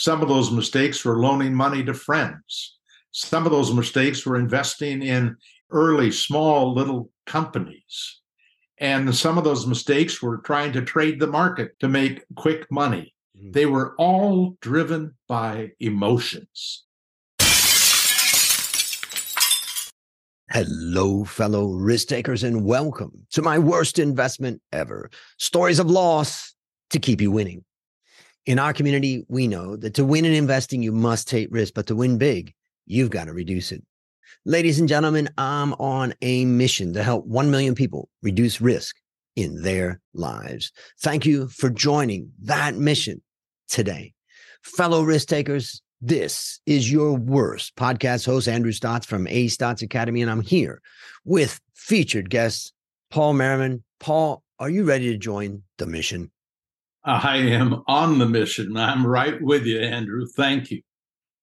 Some of those mistakes were loaning money to friends. Some of those mistakes were investing in early, small, little companies. And some of those mistakes were trying to trade the market to make quick money. Mm-hmm. They were all driven by emotions. Hello, fellow risk takers, and welcome to my worst investment ever stories of loss to keep you winning. In our community, we know that to win in investing, you must take risk, but to win big, you've got to reduce it. Ladies and gentlemen, I'm on a mission to help 1 million people reduce risk in their lives. Thank you for joining that mission today. Fellow risk takers, this is your worst podcast host, Andrew Stotz from A Stotz Academy, and I'm here with featured guest Paul Merriman. Paul, are you ready to join the mission? I am on the mission. I'm right with you, Andrew. Thank you.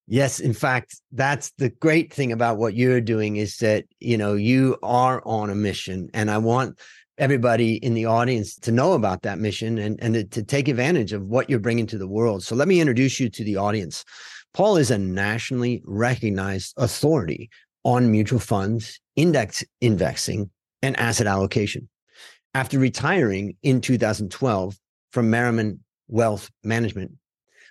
Yes, in fact, that's the great thing about what you're doing is that, you know, you are on a mission and I want everybody in the audience to know about that mission and and to take advantage of what you're bringing to the world. So let me introduce you to the audience. Paul is a nationally recognized authority on mutual funds, index investing, and asset allocation. After retiring in 2012 from Merriman Wealth Management,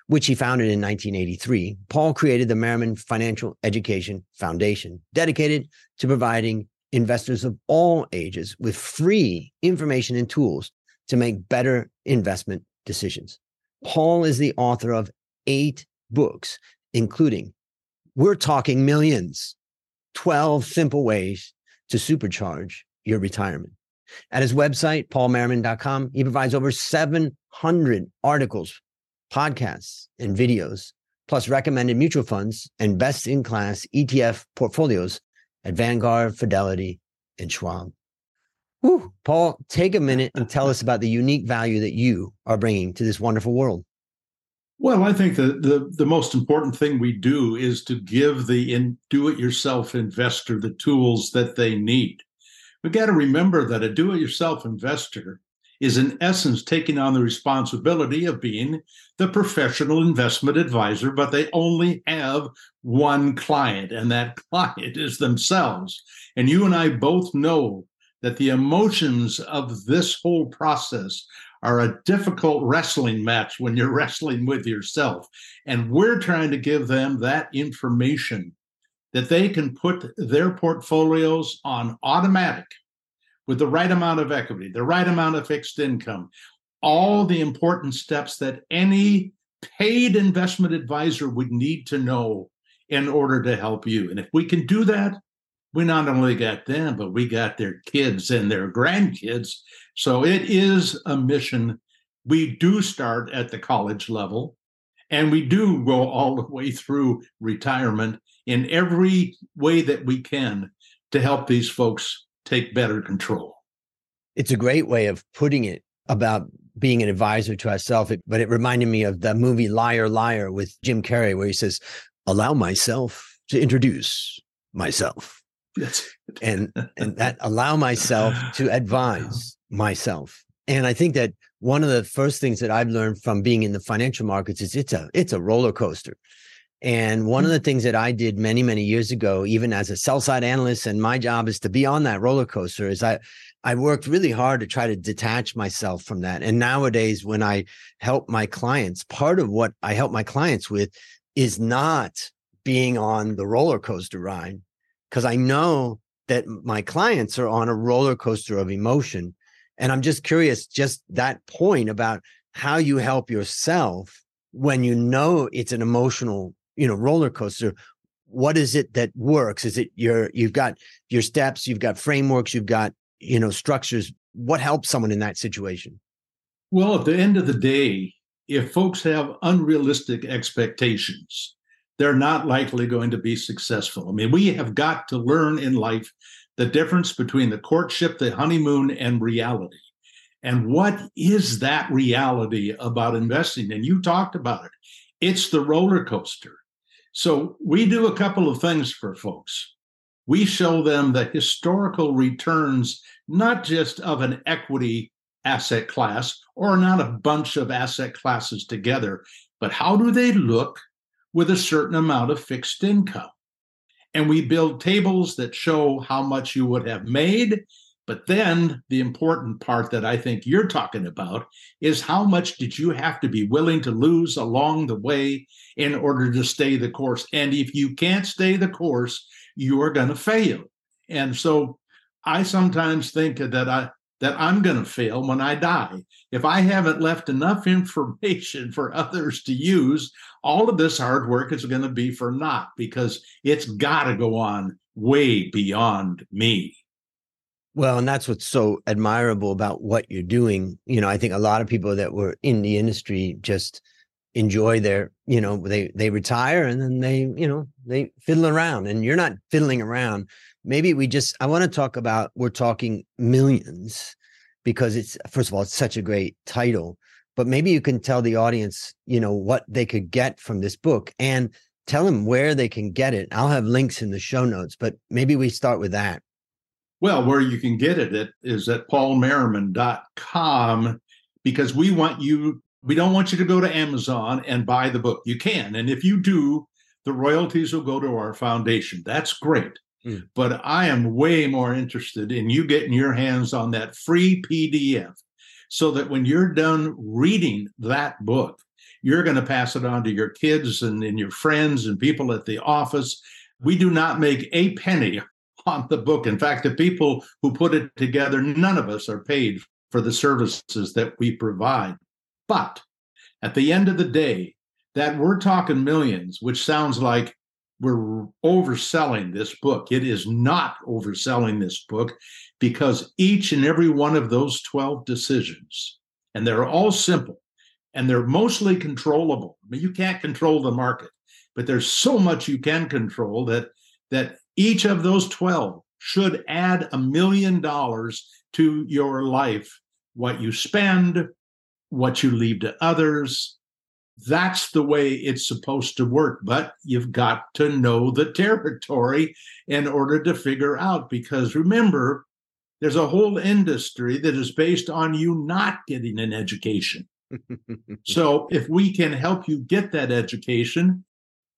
which he founded in 1983, Paul created the Merriman Financial Education Foundation, dedicated to providing investors of all ages with free information and tools to make better investment decisions. Paul is the author of eight books, including We're Talking Millions 12 Simple Ways to Supercharge Your Retirement. At his website, paulmerriman.com, he provides over 700 articles podcasts, and videos, plus recommended mutual funds and best in class ETF portfolios at Vanguard, Fidelity, and Schwab. Whew. Paul, take a minute and tell us about the unique value that you are bringing to this wonderful world. Well, I think the, the, the most important thing we do is to give the in, do it yourself investor the tools that they need. We've got to remember that a do it yourself investor is in essence taking on the responsibility of being the professional investment advisor, but they only have one client, and that client is themselves. And you and I both know that the emotions of this whole process are a difficult wrestling match when you're wrestling with yourself. And we're trying to give them that information that they can put their portfolios on automatic with the right amount of equity, the right amount of fixed income, all the important steps that any paid investment advisor would need to know in order to help you. And if we can do that, we not only got them, but we got their kids and their grandkids. So it is a mission. We do start at the college level and we do go all the way through retirement in every way that we can to help these folks take better control. It's a great way of putting it about being an advisor to ourselves, but it reminded me of the movie Liar Liar with Jim Carrey, where he says, Allow myself to introduce myself. And and that allow myself to advise myself. And I think that one of the first things that I've learned from being in the financial markets is it's a it's a roller coaster. And one of mm. the things that I did many, many years ago, even as a sell side analyst, and my job is to be on that roller coaster, is I I worked really hard to try to detach myself from that. And nowadays, when I help my clients, part of what I help my clients with is not being on the roller coaster ride, because I know that my clients are on a roller coaster of emotion. And I'm just curious, just that point about how you help yourself when you know it's an emotional you know roller coaster what is it that works? Is it your you've got your steps you've got frameworks you've got you know structures. What helps someone in that situation? Well at the end of the day if folks have unrealistic expectations they're not likely going to be successful. I mean we have got to learn in life the difference between the courtship the honeymoon and reality. And what is that reality about investing? And you talked about it. It's the roller coaster so we do a couple of things for folks. We show them the historical returns, not just of an equity asset class or not a bunch of asset classes together. but how do they look with a certain amount of fixed income? And we build tables that show how much you would have made. But then the important part that I think you're talking about is how much did you have to be willing to lose along the way in order to stay the course? And if you can't stay the course, you are going to fail. And so I sometimes think that I that I'm going to fail when I die. If I haven't left enough information for others to use, all of this hard work is going to be for naught because it's got to go on way beyond me. Well, and that's what's so admirable about what you're doing. You know, I think a lot of people that were in the industry just enjoy their, you know, they they retire and then they, you know, they fiddle around and you're not fiddling around maybe we just i want to talk about we're talking millions because it's first of all it's such a great title but maybe you can tell the audience you know what they could get from this book and tell them where they can get it i'll have links in the show notes but maybe we start with that well where you can get it at, is at paulmerriman.com because we want you we don't want you to go to amazon and buy the book you can and if you do the royalties will go to our foundation that's great Mm. But I am way more interested in you getting your hands on that free PDF so that when you're done reading that book, you're going to pass it on to your kids and, and your friends and people at the office. We do not make a penny on the book. In fact, the people who put it together, none of us are paid for the services that we provide. But at the end of the day, that we're talking millions, which sounds like we're overselling this book. It is not overselling this book because each and every one of those 12 decisions, and they're all simple and they're mostly controllable. I mean, you can't control the market, but there's so much you can control that that each of those 12 should add a million dollars to your life. What you spend, what you leave to others, that's the way it's supposed to work. But you've got to know the territory in order to figure out. Because remember, there's a whole industry that is based on you not getting an education. so if we can help you get that education,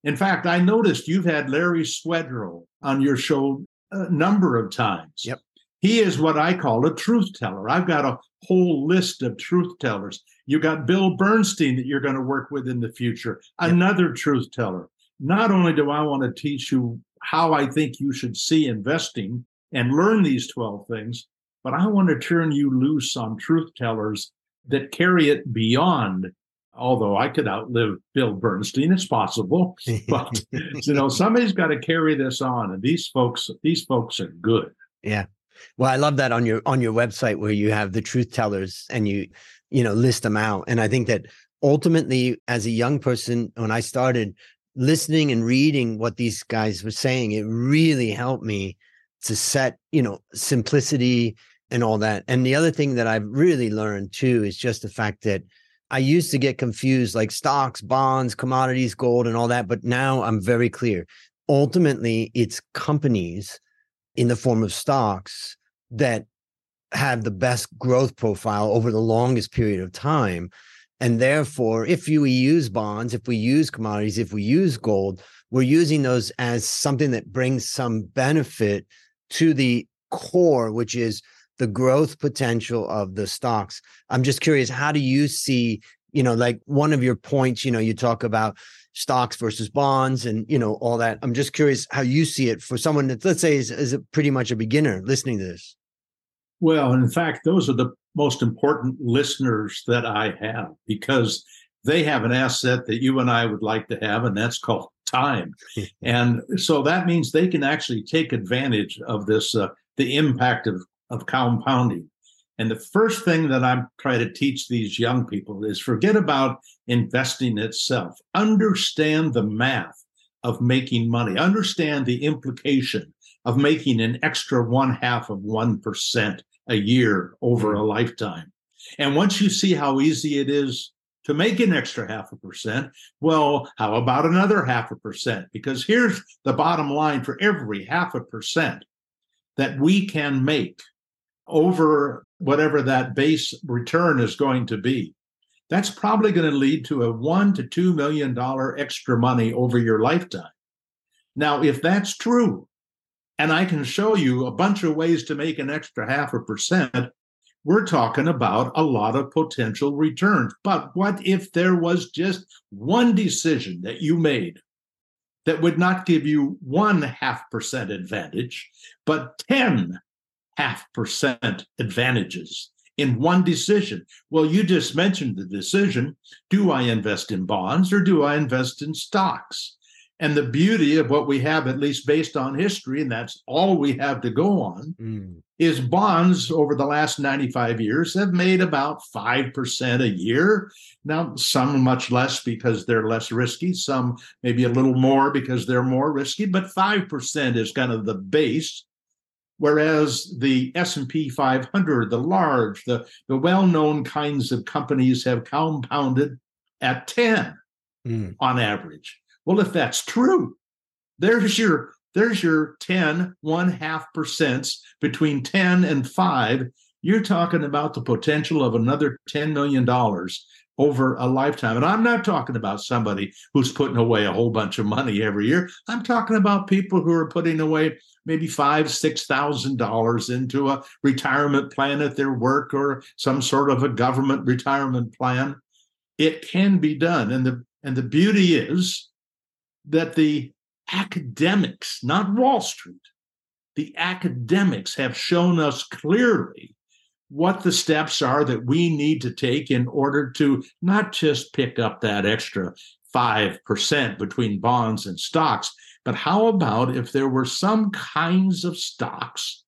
in fact, I noticed you've had Larry Swedroe on your show a number of times. Yep. He is what I call a truth teller. I've got a whole list of truth tellers. You got Bill Bernstein that you're going to work with in the future, another truth teller. Not only do I want to teach you how I think you should see investing and learn these 12 things, but I want to turn you loose on truth tellers that carry it beyond. Although I could outlive Bill Bernstein, it's possible. But you know, somebody's got to carry this on, and these folks, these folks are good. Yeah, well, I love that on your on your website where you have the truth tellers and you you know list them out. And I think that ultimately, as a young person, when I started listening and reading what these guys were saying, it really helped me to set you know simplicity and all that. And the other thing that I've really learned too is just the fact that I used to get confused like stocks, bonds, commodities, gold, and all that. But now I'm very clear. Ultimately, it's companies in the form of stocks that have the best growth profile over the longest period of time. And therefore, if we use bonds, if we use commodities, if we use gold, we're using those as something that brings some benefit to the core, which is the growth potential of the stocks. I'm just curious, how do you see, you know, like one of your points, you know, you talk about stocks versus bonds and you know all that. I'm just curious how you see it for someone that let's say is, is pretty much a beginner listening to this. Well in fact those are the most important listeners that i have because they have an asset that you and i would like to have and that's called time. And so that means they can actually take advantage of this uh, the impact of of compounding and the first thing that I'm trying to teach these young people is forget about investing itself. Understand the math of making money. Understand the implication of making an extra one half of 1% a year over a lifetime. And once you see how easy it is to make an extra half a percent, well, how about another half a percent? Because here's the bottom line for every half a percent that we can make over whatever that base return is going to be. that's probably going to lead to a one to two million dollar extra money over your lifetime. Now, if that's true, and I can show you a bunch of ways to make an extra half a percent, we're talking about a lot of potential returns. But what if there was just one decision that you made that would not give you one half percent advantage, but 10 half percent advantages in one decision? Well, you just mentioned the decision do I invest in bonds or do I invest in stocks? And the beauty of what we have, at least based on history, and that's all we have to go on, mm. is bonds over the last 95 years have made about 5% a year. Now, some much less because they're less risky, some maybe a little more because they're more risky, but 5% is kind of the base. Whereas the S&P 500, the large, the, the well-known kinds of companies have compounded at 10 mm. on average. Well, if that's true, there's your there's your 10 one half percents between 10 and 5 you're talking about the potential of another $10 million over a lifetime and i'm not talking about somebody who's putting away a whole bunch of money every year i'm talking about people who are putting away maybe five six thousand dollars into a retirement plan at their work or some sort of a government retirement plan. It can be done. And the and the beauty is that the academics, not Wall Street, the academics have shown us clearly what the steps are that we need to take in order to not just pick up that extra 5% between bonds and stocks, but how about if there were some kinds of stocks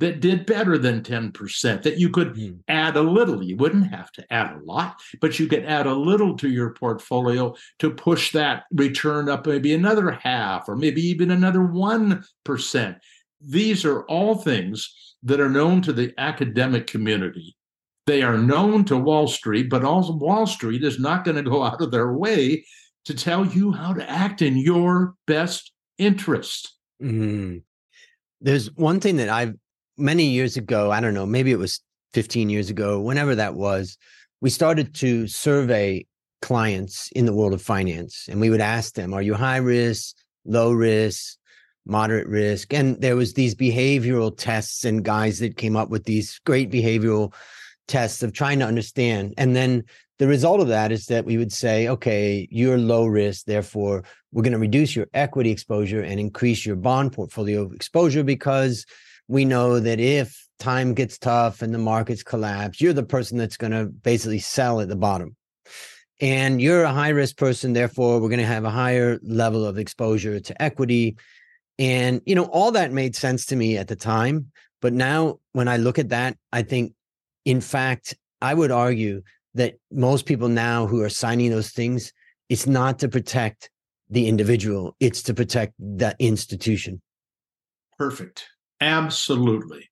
that did better than 10%, that you could mm. add a little. You wouldn't have to add a lot, but you could add a little to your portfolio to push that return up maybe another half or maybe even another 1%. These are all things that are known to the academic community. They are known to Wall Street, but also Wall Street is not going to go out of their way to tell you how to act in your best interest. Mm. There's one thing that I've many years ago, I don't know, maybe it was 15 years ago, whenever that was, we started to survey clients in the world of finance. And we would ask them, are you high risk, low risk, moderate risk? And there was these behavioral tests and guys that came up with these great behavioral tests of trying to understand. And then the result of that is that we would say, okay, you're low risk, therefore we're going to reduce your equity exposure and increase your bond portfolio exposure because we know that if time gets tough and the markets collapse, you're the person that's going to basically sell at the bottom. And you're a high risk person, therefore, we're going to have a higher level of exposure to equity. And, you know, all that made sense to me at the time. But now when I look at that, I think, in fact, I would argue that most people now who are signing those things, it's not to protect the individual, it's to protect the institution. Perfect. Absolutely.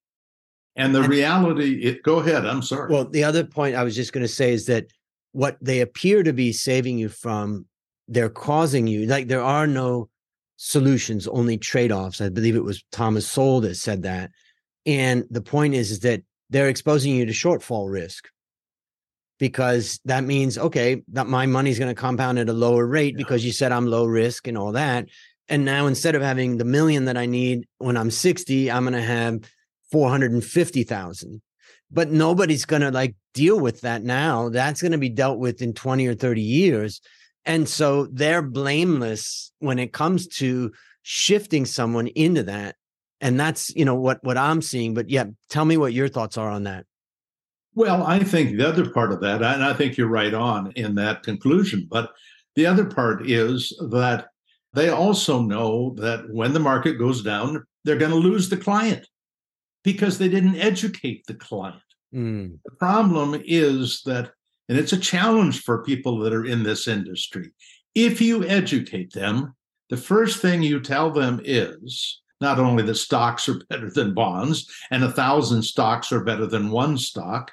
And the and, reality, it, go ahead. I'm sorry. Well, the other point I was just going to say is that what they appear to be saving you from, they're causing you, like there are no solutions, only trade offs. I believe it was Thomas Sowell that said that. And the point is, is that they're exposing you to shortfall risk because that means, okay, that my money's going to compound at a lower rate yeah. because you said I'm low risk and all that. And now instead of having the million that I need when I'm 60, I'm going to have 450,000. But nobody's going to like deal with that now. That's going to be dealt with in 20 or 30 years. And so they're blameless when it comes to shifting someone into that. And that's, you know, what what I'm seeing, but yeah, tell me what your thoughts are on that. Well, I think the other part of that, and I think you're right on in that conclusion, but the other part is that they also know that when the market goes down, they're going to lose the client because they didn't educate the client. Mm. The problem is that, and it's a challenge for people that are in this industry. If you educate them, the first thing you tell them is not only that stocks are better than bonds and a thousand stocks are better than one stock,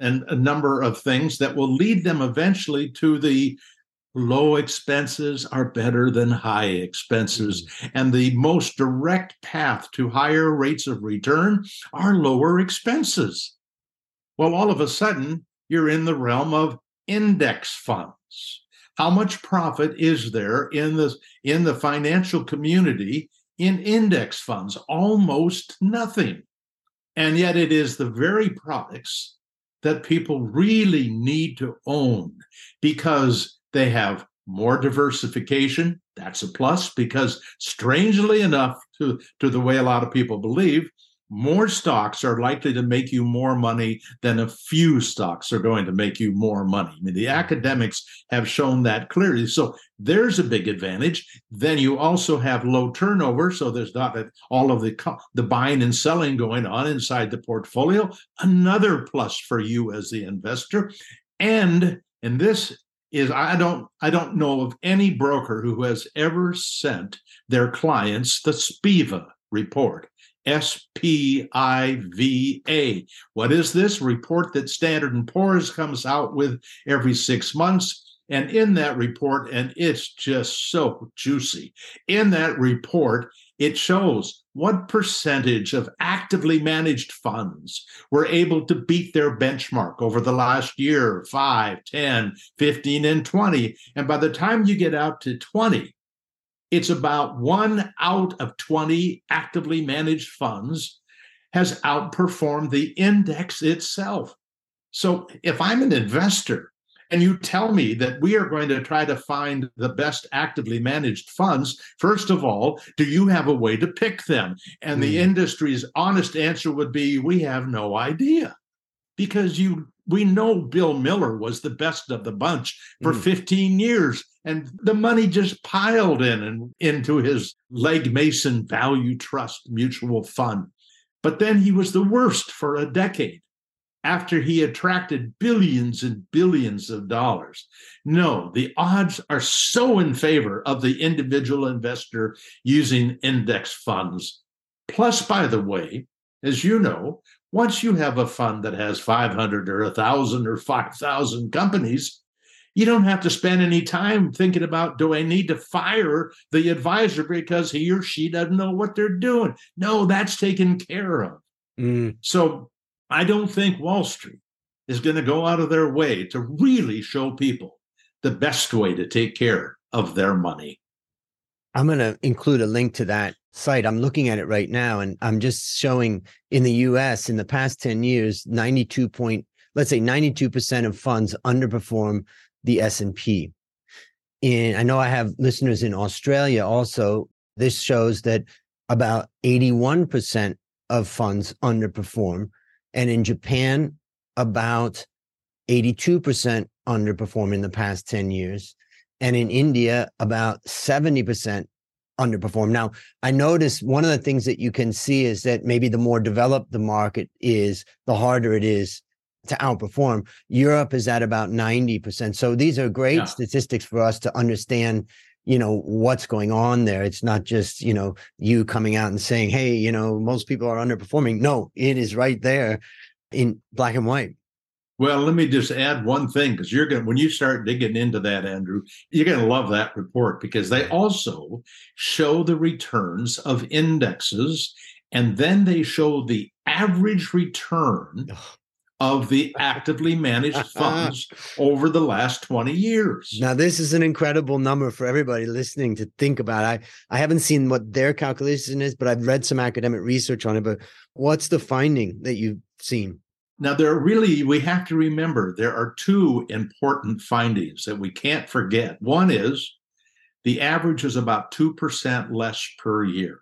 and a number of things that will lead them eventually to the low expenses are better than high expenses. Mm-hmm. And the most direct path to higher rates of return are lower expenses. Well, all of a sudden, you're in the realm of index funds. How much profit is there in the in the financial community in index funds? Almost nothing. And yet it is the very products that people really need to own because they have more diversification. That's a plus because strangely enough to, to the way a lot of people believe, more stocks are likely to make you more money than a few stocks are going to make you more money. I mean, the academics have shown that clearly. So there's a big advantage. Then you also have low turnover, so there's not all of the the buying and selling going on inside the portfolio. Another plus for you as the investor, and and this is I don't I don't know of any broker who has ever sent their clients the SPIVA report. S P I V A. What is this report that Standard and Poor's comes out with every six months? And in that report, and it's just so juicy. In that report, it shows what percentage of actively managed funds were able to beat their benchmark over the last year 5, 10, 15, and 20. And by the time you get out to 20, it's about one out of 20 actively managed funds has outperformed the index itself. So if I'm an investor and you tell me that we are going to try to find the best actively managed funds, first of all, do you have a way to pick them? And mm. the hmm. industry's honest answer would be we have no idea because you we know Bill Miller was the best of the bunch for mm. 15 years and the money just piled in and into his Legg Mason Value Trust mutual fund. But then he was the worst for a decade after he attracted billions and billions of dollars. No, the odds are so in favor of the individual investor using index funds. Plus, by the way, as you know, once you have a fund that has 500 or 1,000 or 5,000 companies, you don't have to spend any time thinking about do I need to fire the advisor because he or she doesn't know what they're doing? No, that's taken care of. Mm. So I don't think Wall Street is going to go out of their way to really show people the best way to take care of their money. I'm going to include a link to that site. I'm looking at it right now, and I'm just showing in the US in the past 10 years, 92 point, let's say 92% of funds underperform the S&P. And I know I have listeners in Australia also. This shows that about 81% of funds underperform. And in Japan, about 82% underperform in the past 10 years. And in India, about 70% underperform. Now, I notice one of the things that you can see is that maybe the more developed the market is, the harder it is to outperform. Europe is at about 90%. So these are great yeah. statistics for us to understand, you know, what's going on there. It's not just, you know, you coming out and saying, hey, you know, most people are underperforming. No, it is right there in black and white. Well, let me just add one thing because you're going to, when you start digging into that, Andrew, you're going to love that report because they also show the returns of indexes and then they show the average return of the actively managed uh-huh. funds over the last 20 years. Now, this is an incredible number for everybody listening to think about. I, I haven't seen what their calculation is, but I've read some academic research on it. But what's the finding that you've seen? Now, there are really, we have to remember there are two important findings that we can't forget. One is the average is about 2% less per year.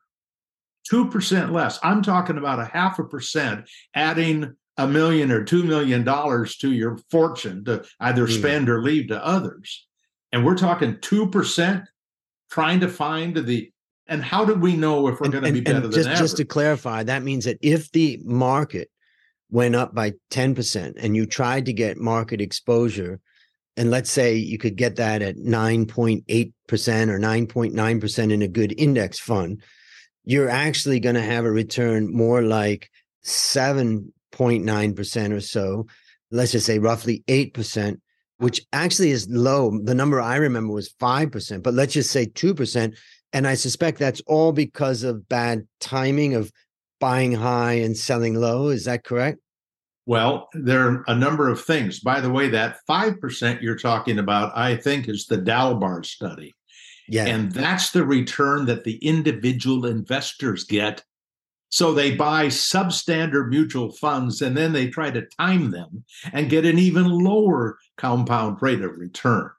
2% less. I'm talking about a half a percent adding a million or two million dollars to your fortune to either mm. spend or leave to others. And we're talking 2% trying to find the and how do we know if we're going to be better than just, average? Just to clarify, that means that if the market went up by 10% and you tried to get market exposure, and let's say you could get that at 9.8% or 9.9% in a good index fund, you're actually going to have a return more like 7.9% or so. Let's just say roughly 8%, which actually is low. The number I remember was 5%, but let's just say 2%. And I suspect that's all because of bad timing of buying high and selling low. Is that correct? Well, there are a number of things. By the way, that 5% you're talking about, I think, is the Dalbar study. Yeah. And that's the return that the individual investors get. So they buy substandard mutual funds and then they try to time them and get an even lower compound rate of return.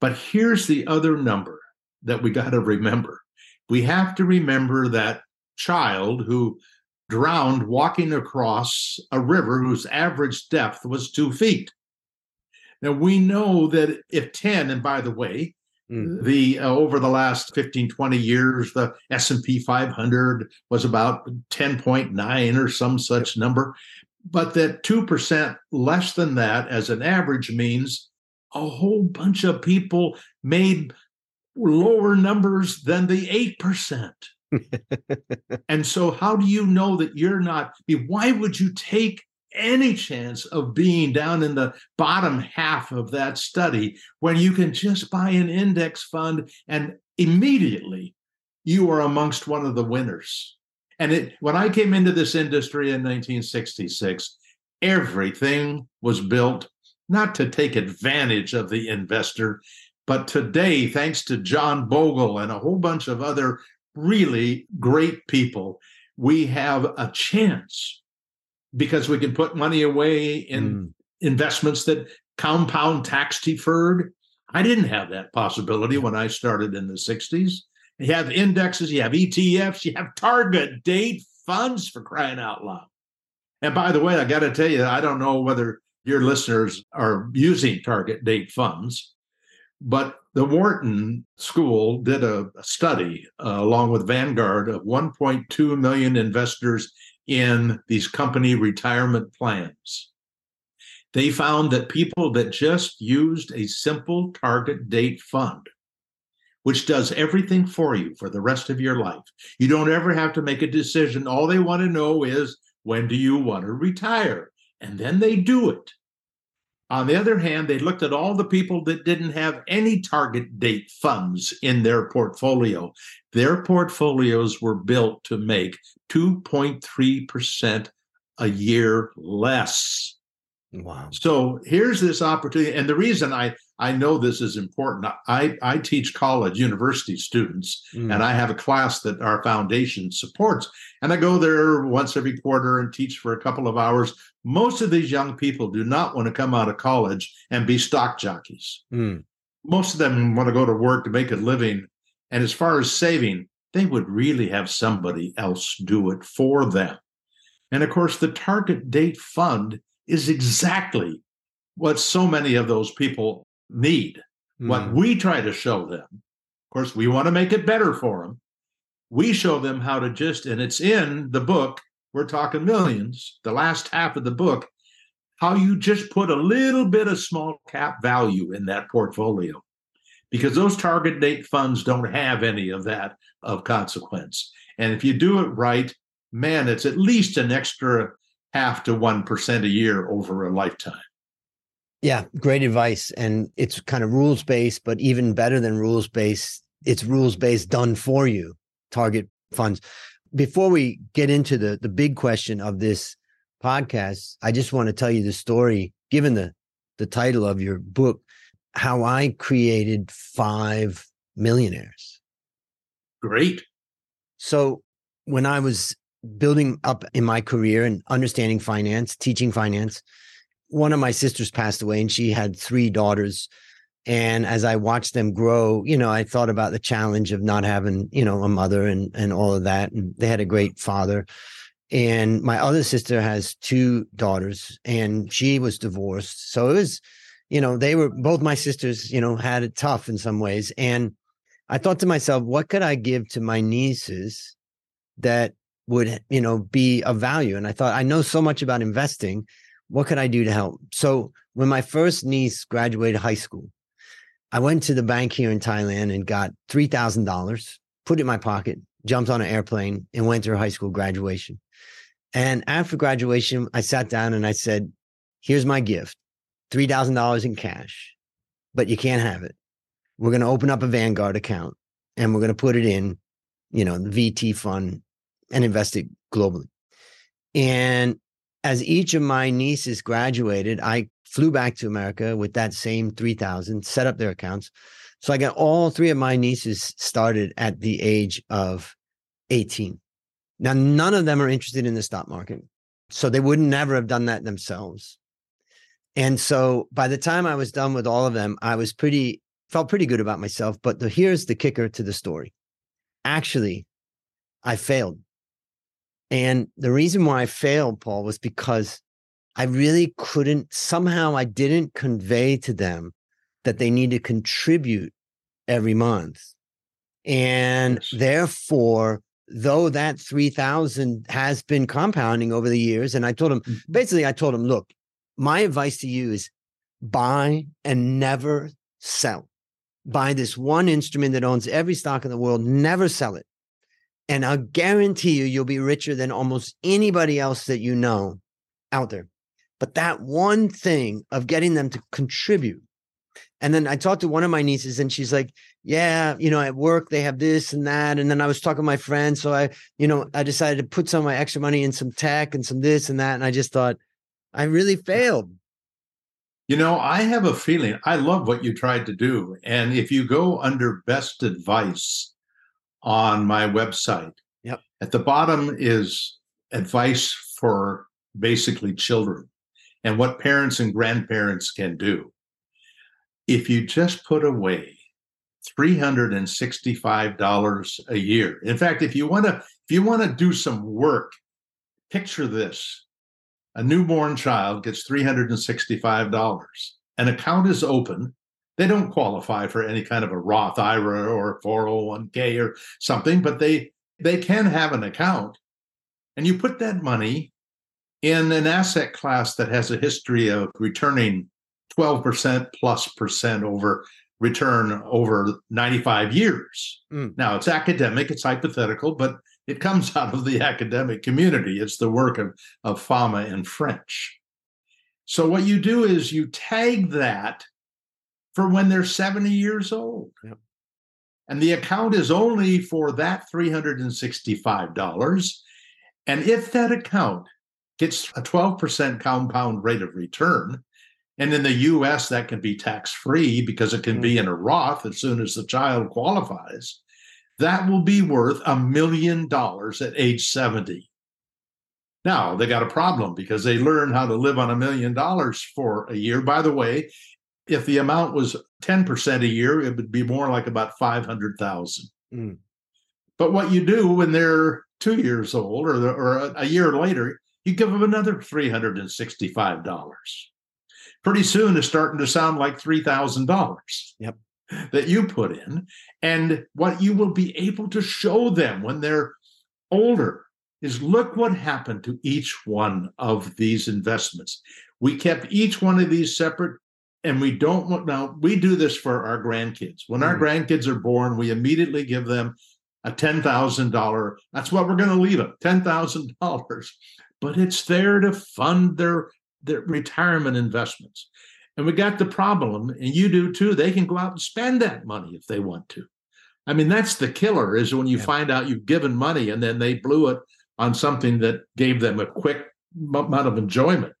But here's the other number that we got to remember. We have to remember that child who drowned walking across a river whose average depth was two feet. Now we know that if 10, and by the way, mm. the uh, over the last 15 20 years the s&p 500 was about 10.9 or some such number but that 2% less than that as an average means a whole bunch of people made lower numbers than the 8%. and so, how do you know that you're not? Why would you take any chance of being down in the bottom half of that study when you can just buy an index fund and immediately you are amongst one of the winners? And it, when I came into this industry in 1966, everything was built not to take advantage of the investor, but today, thanks to John Bogle and a whole bunch of other really great people, we have a chance because we can put money away in mm. investments that compound tax deferred. I didn't have that possibility when I started in the 60s. You have indexes, you have ETFs, you have target date funds for crying out loud. And by the way, I got to tell you, I don't know whether your listeners are using target date funds, but the Wharton School did a, study uh, along with Vanguard of 1.2 million investors in these company retirement plans. They found that people that just used a simple target date fund which does everything for you for the rest of your life. You don't ever have to make a decision. All they want to know is when do you want to retire? And then they do it. On the other hand, they looked at all the people that didn't have any target date funds in their portfolio. Their portfolios were built to make 2.3% a year less. Wow. So here's this opportunity. And the reason I I know this is important. I, I teach college, university students, mm. and I have a class that our foundation supports. And I go there once every quarter and teach for a couple of hours. Most of these young people do not want to come out of college and be stock jockeys. Mm. Most of them want to go to work to make a living. And as far as saving, they would really have somebody else do it for them. And of course, the target date fund is exactly what so many of those people need. Mm. What hmm. we try to show them, of course, we want to make it better for them. We show them how to just, and it's in the book, we're talking millions, the last half of the book, how you just put a little bit of small cap value in that portfolio. Because those target date funds don't have any of that of consequence. And if you do it right, man, it's at least an extra half to 1% a year over a lifetime. Yeah, great advice. And it's kind of rules based, but even better than rules based, it's rules based done for you, target funds. Before we get into the, the big question of this podcast, I just want to tell you the story, given the, the title of your book, how I created five millionaires. Great. So when I was building up in my career and understanding finance, teaching finance, one of my sisters passed away and she had three daughters. And as i watched them grow you know i thought about the challenge of not having you know a mother and and all of that. And they had a great father. And my other sister has two daughters and she was divorced. So it was you know they were both my sisters you know had it tough in some ways. And i thought to myself what could i give to my nieces that would you know be of value and i thought i know so much about investing what could I do to help? So when my first niece graduated high school, I went to the bank here in Thailand and got $3,000, put it in my pocket, jumped on an airplane and went to her high school graduation. And after graduation, I sat down and I said, here's my gift, $3,000 in cash, but you can't have it. We're going to open up a Vanguard account and we're going to put it in, you know, the VT fund and invested globally. And as each of my nieces graduated, I flew back to America with that same 3000, set up their accounts. So I got all three of my nieces started at the age of 18. Now, none of them are interested in the stock market. So they would never have done that themselves. And so by the time I was done with all of them, I was pretty, felt pretty good about myself. But the, here's the kicker to the story. Actually, I failed. And the reason why I failed, Paul, was because I really couldn't, somehow I didn't convey to them that they need to contribute every month. And therefore, though that 3000 has been compounding over the years, and I told them mm-hmm. basically, I told them, look, my advice to you is buy and never sell. Buy this one instrument that owns every stock in the world, never sell it. And I'll guarantee you, you'll be richer than almost anybody else that you know out there. But that one thing of getting them to contribute. And then I talked to one of my nieces and she's like, yeah, you know, at work they have this and that. And then I was talking to my friend. So I, you know, I decided to put some of my extra money in some tech and some this and that. And I just thought, I really failed. You know, I have a feeling I love what you tried to do. And if you go under best advice, on my website. Yep. At the bottom is advice for basically children and what parents and grandparents can do. If you just put away $365 a year. In fact, if you want to if you want to do some work, picture this. A newborn child gets $365. An account is open they don't qualify for any kind of a Roth IRA or 401k or something, but they they can have an account. And you put that money in an asset class that has a history of returning 12% plus percent over return over 95 years. Mm. Now it's academic, it's hypothetical, but it comes out of the academic community. It's the work of, of Fama and French. So what you do is you tag that for when they're 70 years old. Yep. And the account is only for that $365. And if that account gets a 12% compound rate of return, and in the US, that can be tax free because it can mm-hmm. be in a Roth as soon as the child qualifies. That will be worth a million dollars at age 70. Now, they got a problem because they learn how to live on a million dollars for a year. By the way, if the amount was 10% a year, it would be more like about 500,000. Mm. But what you do when they're two years old or, the, or a, a year later, you give them another $365. Pretty soon it's starting to sound like $3,000 yep. that you put in. And what you will be able to show them when they're older is look what happened to each one of these investments. We kept each one of these separate and we don't want now we do this for our grandkids. When our mm. grandkids are born we immediately give them a $10,000 that's what we're going to leave them $10,000 but it's there to fund their their retirement investments. And we got the problem and you do too they can go out and spend that money if they want to. I mean that's the killer is when you yeah. find out you've given money and then they blew it on something that gave them a quick amount of enjoyment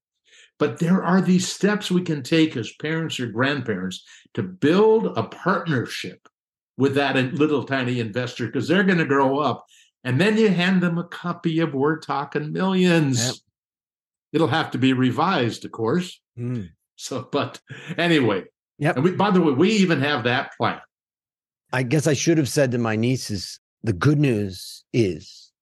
but there are these steps we can take as parents or grandparents to build a partnership with that little tiny investor because they're going to grow up. And then you hand them a copy of We're Talking Millions. Yep. It'll have to be revised, of course. Mm. So, but anyway. Yep. And we, by the way, we even have that plan. I guess I should have said to my nieces, the good news is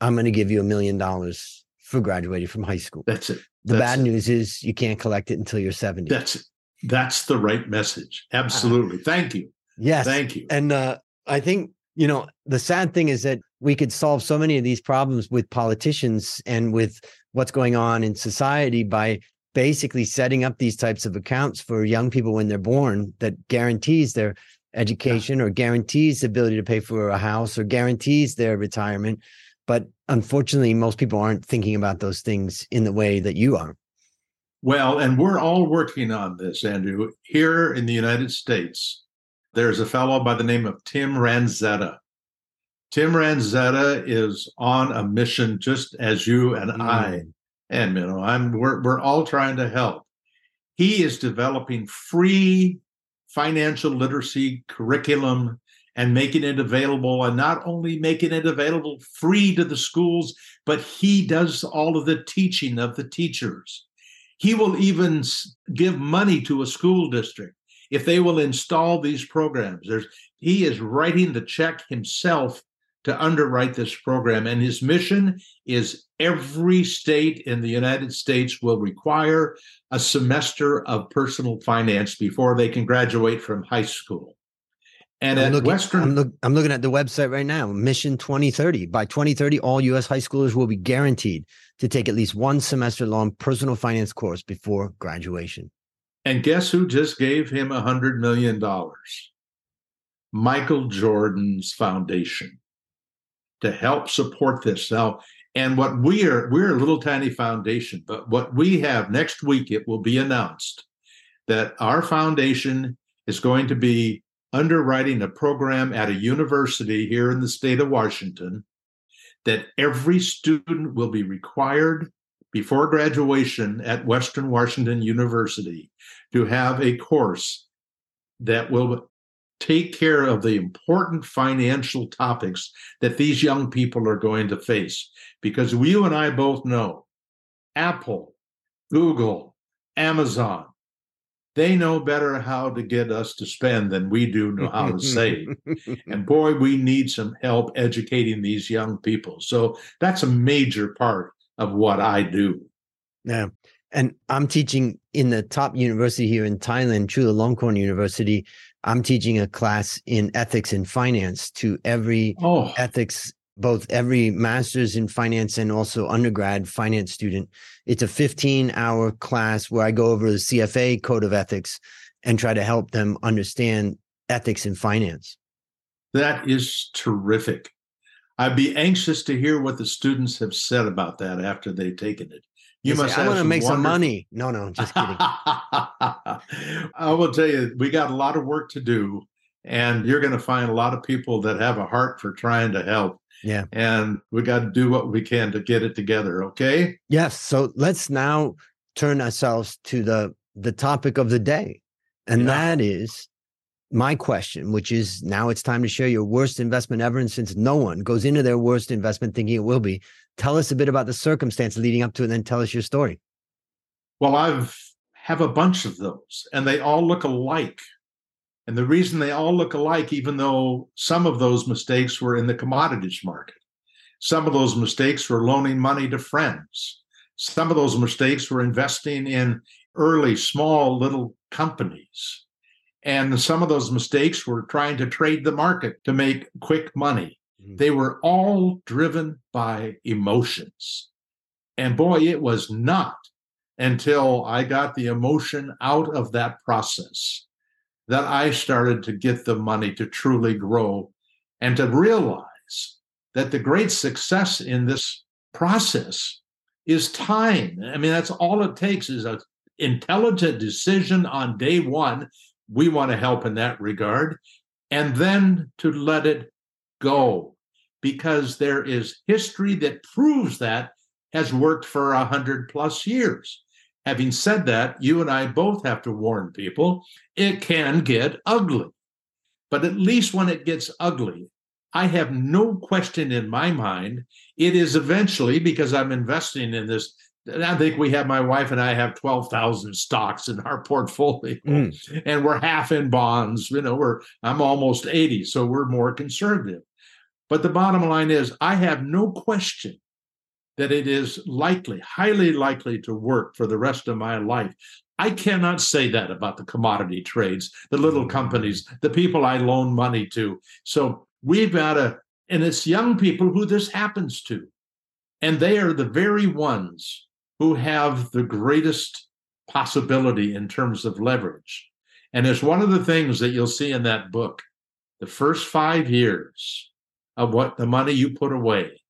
I'm going to give you a million dollars for graduating from high school. That's it. The that's bad it. news is you can't collect it until you're 70. That's it. That's the right message. Absolutely. Uh, Thank you. Yes. Thank you. And uh, I think, you know, the sad thing is that we could solve so many of these problems with politicians and with what's going on in society by basically setting up these types of accounts for young people when they're born that guarantees their education yeah. or guarantees the ability to pay for a house or guarantees their retirement but unfortunately, most people aren't thinking about those things in the way that you are. Well, and we're all working on this, Andrew. Here in the United States, there's a fellow by the name of Tim Ranzetta. Tim Ranzetta is on a mission just as you and mm. I and you know, I'm we're we're all trying to help. He is developing free financial literacy curriculum and making it available and not only making it available free to the schools but he does all of the teaching of the teachers. He will even give money to a school district if they will install these programs. There's he is writing the check himself to underwrite this program and his mission is every state in the united states will require a semester of personal finance before they can graduate from high school and I'm at looking, Western, I'm, look, I'm looking at the website right now. Mission 2030. By 2030, all U.S. high schoolers will be guaranteed to take at least one semester long personal finance course before graduation. and guess who just gave him a hundred million dollars? Michael Jordan's foundation to help support this. Now, and what we are, we're a little tiny foundation, but what we have next week, it will be announced that our foundation is going to be underwriting a program at a university here in the state of Washington that every student will be required before graduation at Western Washington University to have a course that will take care of the important financial topics that these young people are going to face. Because you and I both know Apple, Google, Amazon, they know better how to get us to spend than we do know how to save. and boy, we need some help educating these young people. So that's a major part of what I do. Yeah. And I'm teaching in the top university here in Thailand, Chulalongkorn University. I'm teaching a class in ethics and finance to every Oh, ethics, both every master's in finance and also undergrad finance student. It's a 15 hour class where I go over the CFA code of ethics and try to help them understand ethics in finance. that is terrific. I'd be anxious to hear what the students have said about that after they've taken it. You They say, must I want to make some money. No, no, just kidding. I will tell you, we got a lot of work to do, and you're going to find a lot of people that have a heart for trying to help. Yeah. And we got to do what we can to get it together. Okay. Yes. So let's now turn ourselves to the the topic of the day. And Yeah. that is my question, which is now it's time to share your worst investment ever. And since no one goes into their worst investment thinking it will be, tell us a bit about the circumstance leading up to it, and then tell us your story. Well, I've have a bunch of those, and they all look alike. And the reason they all look alike, even though some of those mistakes were in the commodities market, some of those mistakes were loaning money to friends, some of those mistakes were investing in early, small, little companies. And some of those mistakes were trying to trade the market to make quick money. Mhm. They were all driven by emotions. And boy, it was not until I got the emotion out of that process that I started to get the money to truly grow and to realize that the great success in this process is time. I mean, that's all it takes is an intelligent decision on day one. We want to help in that regard, and then to let it go because there is history that proves that has worked for a hundred plus years. Having said that, you and I both have to warn people it can get ugly. But at least when it gets ugly, I have no question in my mind. It is eventually because I'm investing in this. and I think we have my wife and I have 12,000 stocks in our portfolio Mm. and we're half in bonds. You know, we're I'm almost 80, so we're more conservative. But the bottom line is I have no question that it is likely, highly likely to work for the rest of my life. I cannot say that about the commodity trades, the little mm. companies, the people I loan money to. So we've got to, and it's young people who this happens to. And they are the very ones who have the greatest possibility in terms of leverage. And it's one of the things that you'll see in that book. The first five years of what the money you put away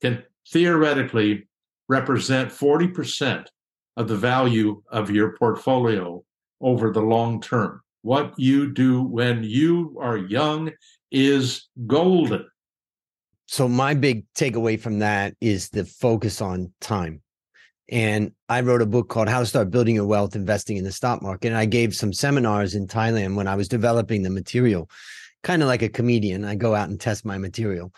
can theoretically represent 40% of the value of your portfolio over the long term. What you do when you are young is golden. So my big takeaway from that is the focus on time. And I wrote a book called How to Start Building Your Wealth Investing in the Stock Market. And I gave some seminars in Thailand when I was developing the material, kind of like a comedian. I go out and test my material.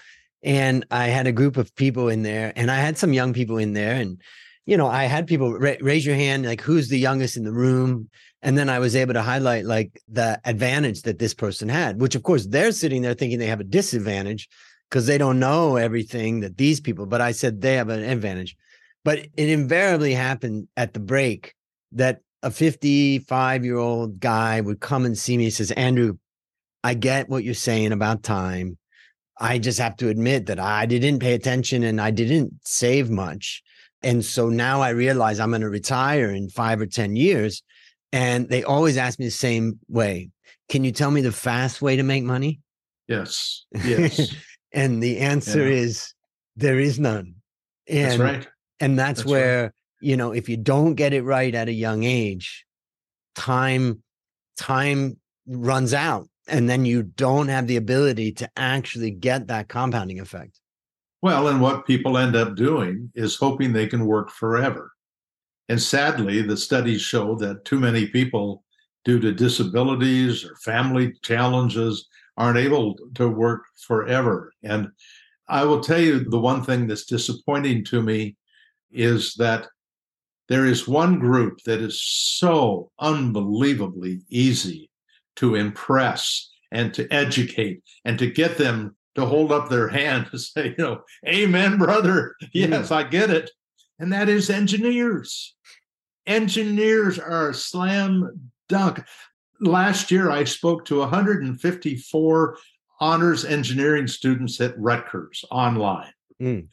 And I had a group of people in there, and I had some young people in there. And, you know, I had people ra- raise your hand, like, who's the youngest in the room? And then I was able to highlight like the advantage that this person had, which of course they're sitting there thinking they have a disadvantage because they don't know everything that these people, but I said they have an advantage. But it invariably happened at the break that a 55 year old guy would come and see me and says, Andrew, I get what you're saying about time. I just have to admit that I didn't pay attention and I didn't save much. And so now I realize I'm going to retire in five or 10 years. And they always ask me the same way Can you tell me the fast way to make money? Yes. Yes. and the answer yeah. is there is none. And, that's right. And that's, that's where, right. you know, if you don't get it right at a young age, time, time runs out. And then you don't have the ability to actually get that compounding effect. Well, and what people end up doing is hoping they can work forever. And sadly, the studies show that too many people, due to disabilities or family challenges, aren't able to work forever. And I will tell you the one thing that's disappointing to me is that there is one group that is so unbelievably easy to impress and to educate and to get them to hold up their hand to say, you know, amen, brother. Yes, mm. I get it and that is engineers. Engineers are a slam dunk. Last year, I spoke to 154 honors engineering students at Rutgers online. Mm.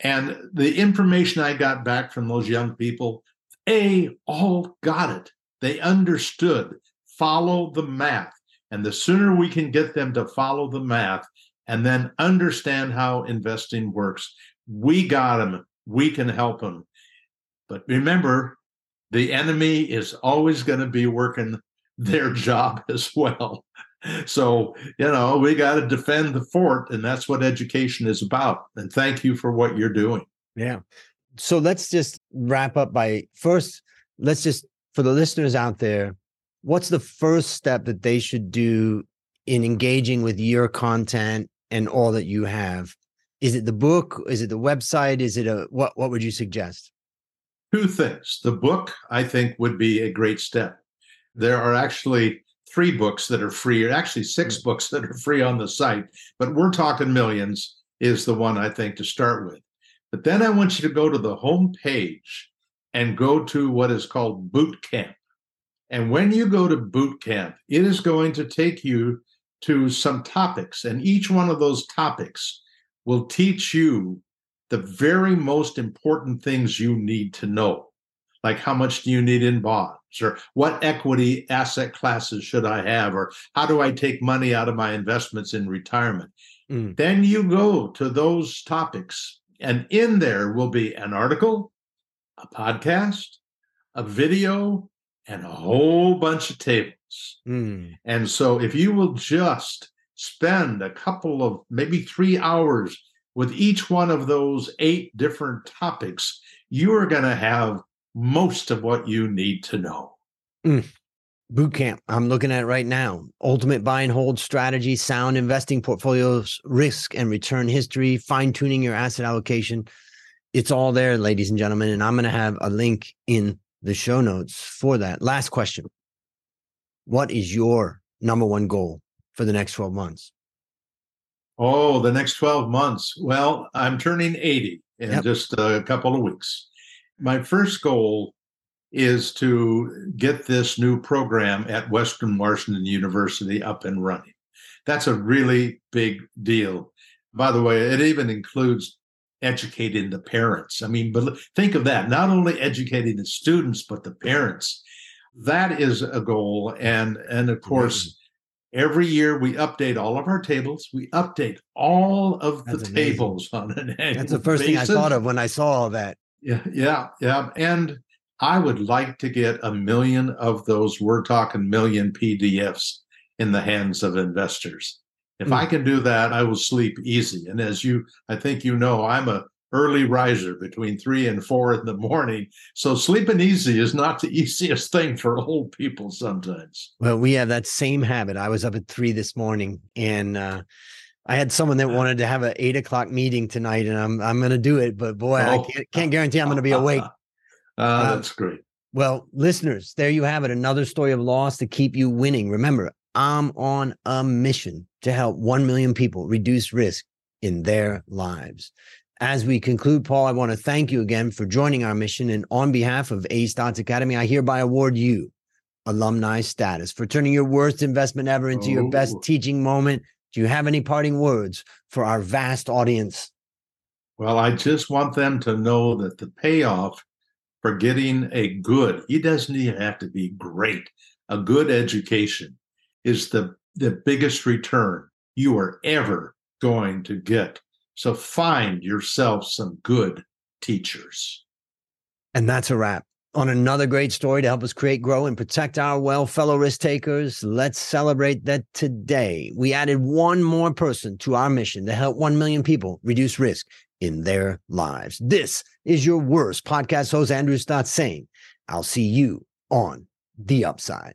And the information I got back from those young people, A, all got it. They understood, follow the math. And the sooner we can get them to follow the math and then understand how investing works, we got them we can help them. But remember, the enemy is always going to be working their job as well. So, you know, we got to defend the fort, and that's what education is about. And thank you for what you're doing. Yeah. So let's just wrap up by first, let's just, for the listeners out there, what's the first step that they should do in engaging with your content and all that you have is it the book? Is it the website? Is it a what? What would you suggest? Two things. The book, I think, would be a great step. There are actually three books that are free, or actually six hmm. books that are free on the site, but we're talking millions is the one I think to start with. But then I want you to go to the home page and go to what is called boot camp. And when you go to boot camp, it is going to take you to some topics. And each one of those topics will teach you the very most important things you need to know. Like how much do you need in bonds, or what equity asset classes should I have, or how do I take money out of my investments in retirement? Mm. Then you go to those topics, and in there will be an article, a podcast, a video, and a whole bunch of tables. Mm. And so if you will just spend a couple of maybe three hours with each one of those eight different topics, you are going to have most of what you need to know. Mm. Boot camp. I'm looking at it right now. Ultimate buy and hold strategy, sound investing portfolios, risk and return history, fine tuning your asset allocation. It's all there, ladies and gentlemen. And I'm going to have a link in the show notes for that. Last question What is your number one goal for the next 12 months? Oh, the next 12 months. Well, I'm turning 80 in yep. just a couple of weeks. My first goal is to get this new program at Western Washington University up and running. That's a really big deal. By the way, it even includes educating the parents. I mean, but think of that, not only educating the students, but the parents. That is a goal. And and of course, Every year we update all of our tables. We update all of the tables on an annual That's the first basis. thing I thought of when I saw all that. Yeah, yeah, yeah. And I would like to get a million of those, we're talking million PDFs in the hands of investors. If mm. I can do that, I will sleep easy. And as you, I think you know, I'm a early riser between three and four in the morning. So sleeping easy is not the easiest thing for old people sometimes. Well, we have that same habit. I was up at three this morning and uh, I had someone that wanted to have an eight o'clock meeting tonight, and I'm I'm going to do it. But boy, oh. I can't, can't, guarantee I'm going to be awake. Uh, that's great. Well, listeners, there you have it. Another story of loss to keep you winning. Remember, I'm on a mission to help 1 million people reduce risk in their lives. As we conclude, Paul, I want to thank you again for joining our mission. And on behalf of A Stotz Academy, I hereby award you alumni status for turning your worst investment ever into oh. your best oh. teaching moment. Do you have any parting words for our vast audience? Well, I just want them to know that the payoff for getting a good, he doesn't even have to be great, a good education is the, the biggest return you are ever going to get. So find yourself some good teachers. And that's a wrap. On another great story to help us create, grow, and protect our well, fellow risk takers, let's celebrate that today we added one more person to our mission to help 1 million people reduce risk in their lives. This is your worst podcast host, Andrew Stotz, saying, I'll see you on the upside.